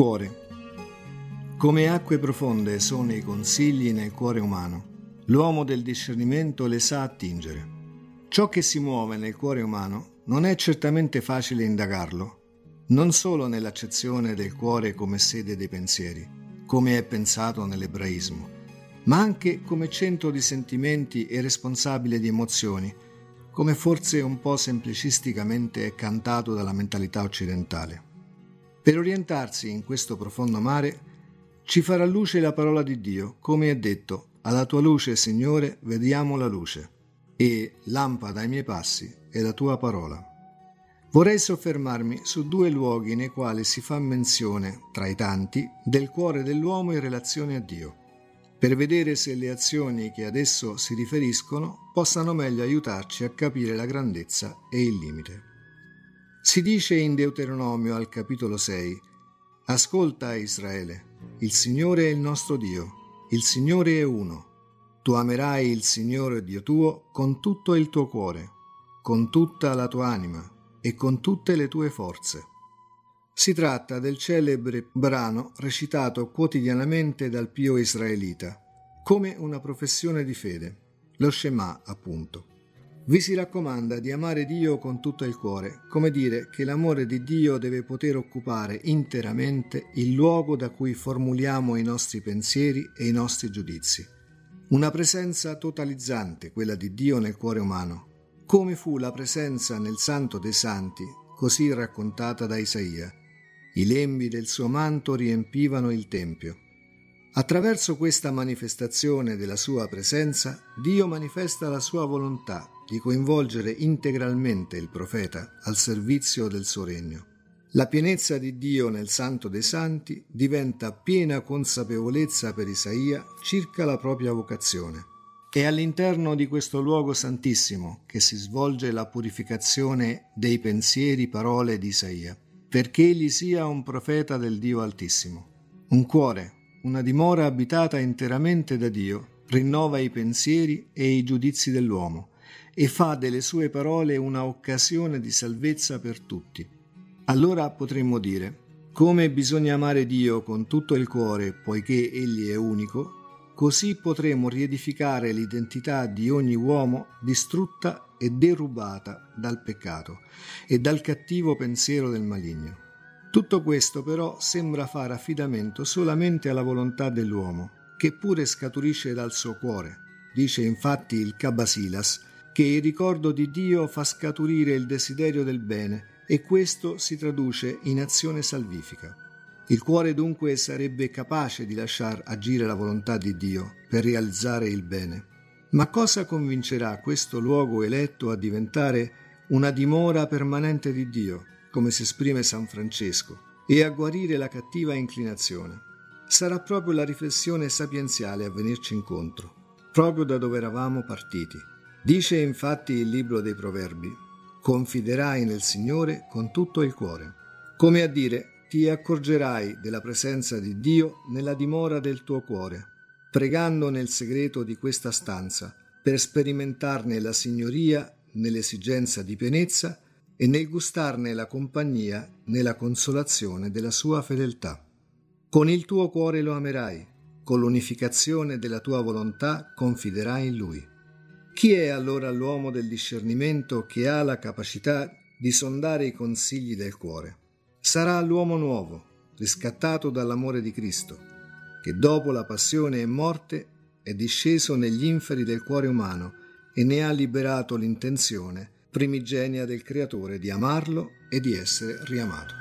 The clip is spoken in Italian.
Cuore. Come acque profonde sono i consigli nel cuore umano. L'uomo del discernimento le sa attingere. Ciò che si muove nel cuore umano non è certamente facile indagarlo, non solo nell'accezione del cuore come sede dei pensieri, come è pensato nell'ebraismo, ma anche come centro di sentimenti e responsabile di emozioni, come forse un po' semplicisticamente è cantato dalla mentalità occidentale. Per orientarsi in questo profondo mare ci farà luce la parola di Dio, come è detto, alla tua luce, Signore, vediamo la luce, e lampada ai miei passi è la tua parola. Vorrei soffermarmi su due luoghi nei quali si fa menzione, tra i tanti, del cuore dell'uomo in relazione a Dio, per vedere se le azioni che ad esso si riferiscono possano meglio aiutarci a capire la grandezza e il limite. Si dice in Deuteronomio al capitolo 6, Ascolta Israele, il Signore è il nostro Dio, il Signore è uno. Tu amerai il Signore Dio tuo con tutto il tuo cuore, con tutta la tua anima e con tutte le tue forze. Si tratta del celebre brano recitato quotidianamente dal pio israelita, come una professione di fede, lo Shema appunto. Vi si raccomanda di amare Dio con tutto il cuore, come dire che l'amore di Dio deve poter occupare interamente il luogo da cui formuliamo i nostri pensieri e i nostri giudizi. Una presenza totalizzante, quella di Dio nel cuore umano, come fu la presenza nel Santo dei Santi, così raccontata da Isaia. I lembi del suo manto riempivano il Tempio. Attraverso questa manifestazione della sua presenza, Dio manifesta la sua volontà di coinvolgere integralmente il profeta al servizio del suo regno. La pienezza di Dio nel Santo dei Santi diventa piena consapevolezza per Isaia circa la propria vocazione. È all'interno di questo luogo santissimo che si svolge la purificazione dei pensieri, parole di Isaia, perché egli sia un profeta del Dio Altissimo. Un cuore, una dimora abitata interamente da Dio, rinnova i pensieri e i giudizi dell'uomo e fa delle sue parole una occasione di salvezza per tutti. Allora potremmo dire, come bisogna amare Dio con tutto il cuore, poiché Egli è unico, così potremo riedificare l'identità di ogni uomo distrutta e derubata dal peccato e dal cattivo pensiero del maligno. Tutto questo però sembra fare affidamento solamente alla volontà dell'uomo, che pure scaturisce dal suo cuore. Dice infatti il Cabasilas che il ricordo di Dio fa scaturire il desiderio del bene e questo si traduce in azione salvifica. Il cuore dunque sarebbe capace di lasciar agire la volontà di Dio per realizzare il bene. Ma cosa convincerà questo luogo eletto a diventare una dimora permanente di Dio? come si esprime San Francesco, e a guarire la cattiva inclinazione. Sarà proprio la riflessione sapienziale a venirci incontro, proprio da dove eravamo partiti. Dice infatti il libro dei Proverbi, confiderai nel Signore con tutto il cuore. Come a dire, ti accorgerai della presenza di Dio nella dimora del tuo cuore, pregando nel segreto di questa stanza, per sperimentarne la signoria nell'esigenza di pienezza e nel gustarne la compagnia nella consolazione della sua fedeltà. Con il tuo cuore lo amerai, con l'unificazione della tua volontà confiderai in lui. Chi è allora l'uomo del discernimento che ha la capacità di sondare i consigli del cuore? Sarà l'uomo nuovo, riscattato dall'amore di Cristo, che dopo la passione e morte è disceso negli inferi del cuore umano e ne ha liberato l'intenzione primigenia del Creatore di amarlo e di essere riamato.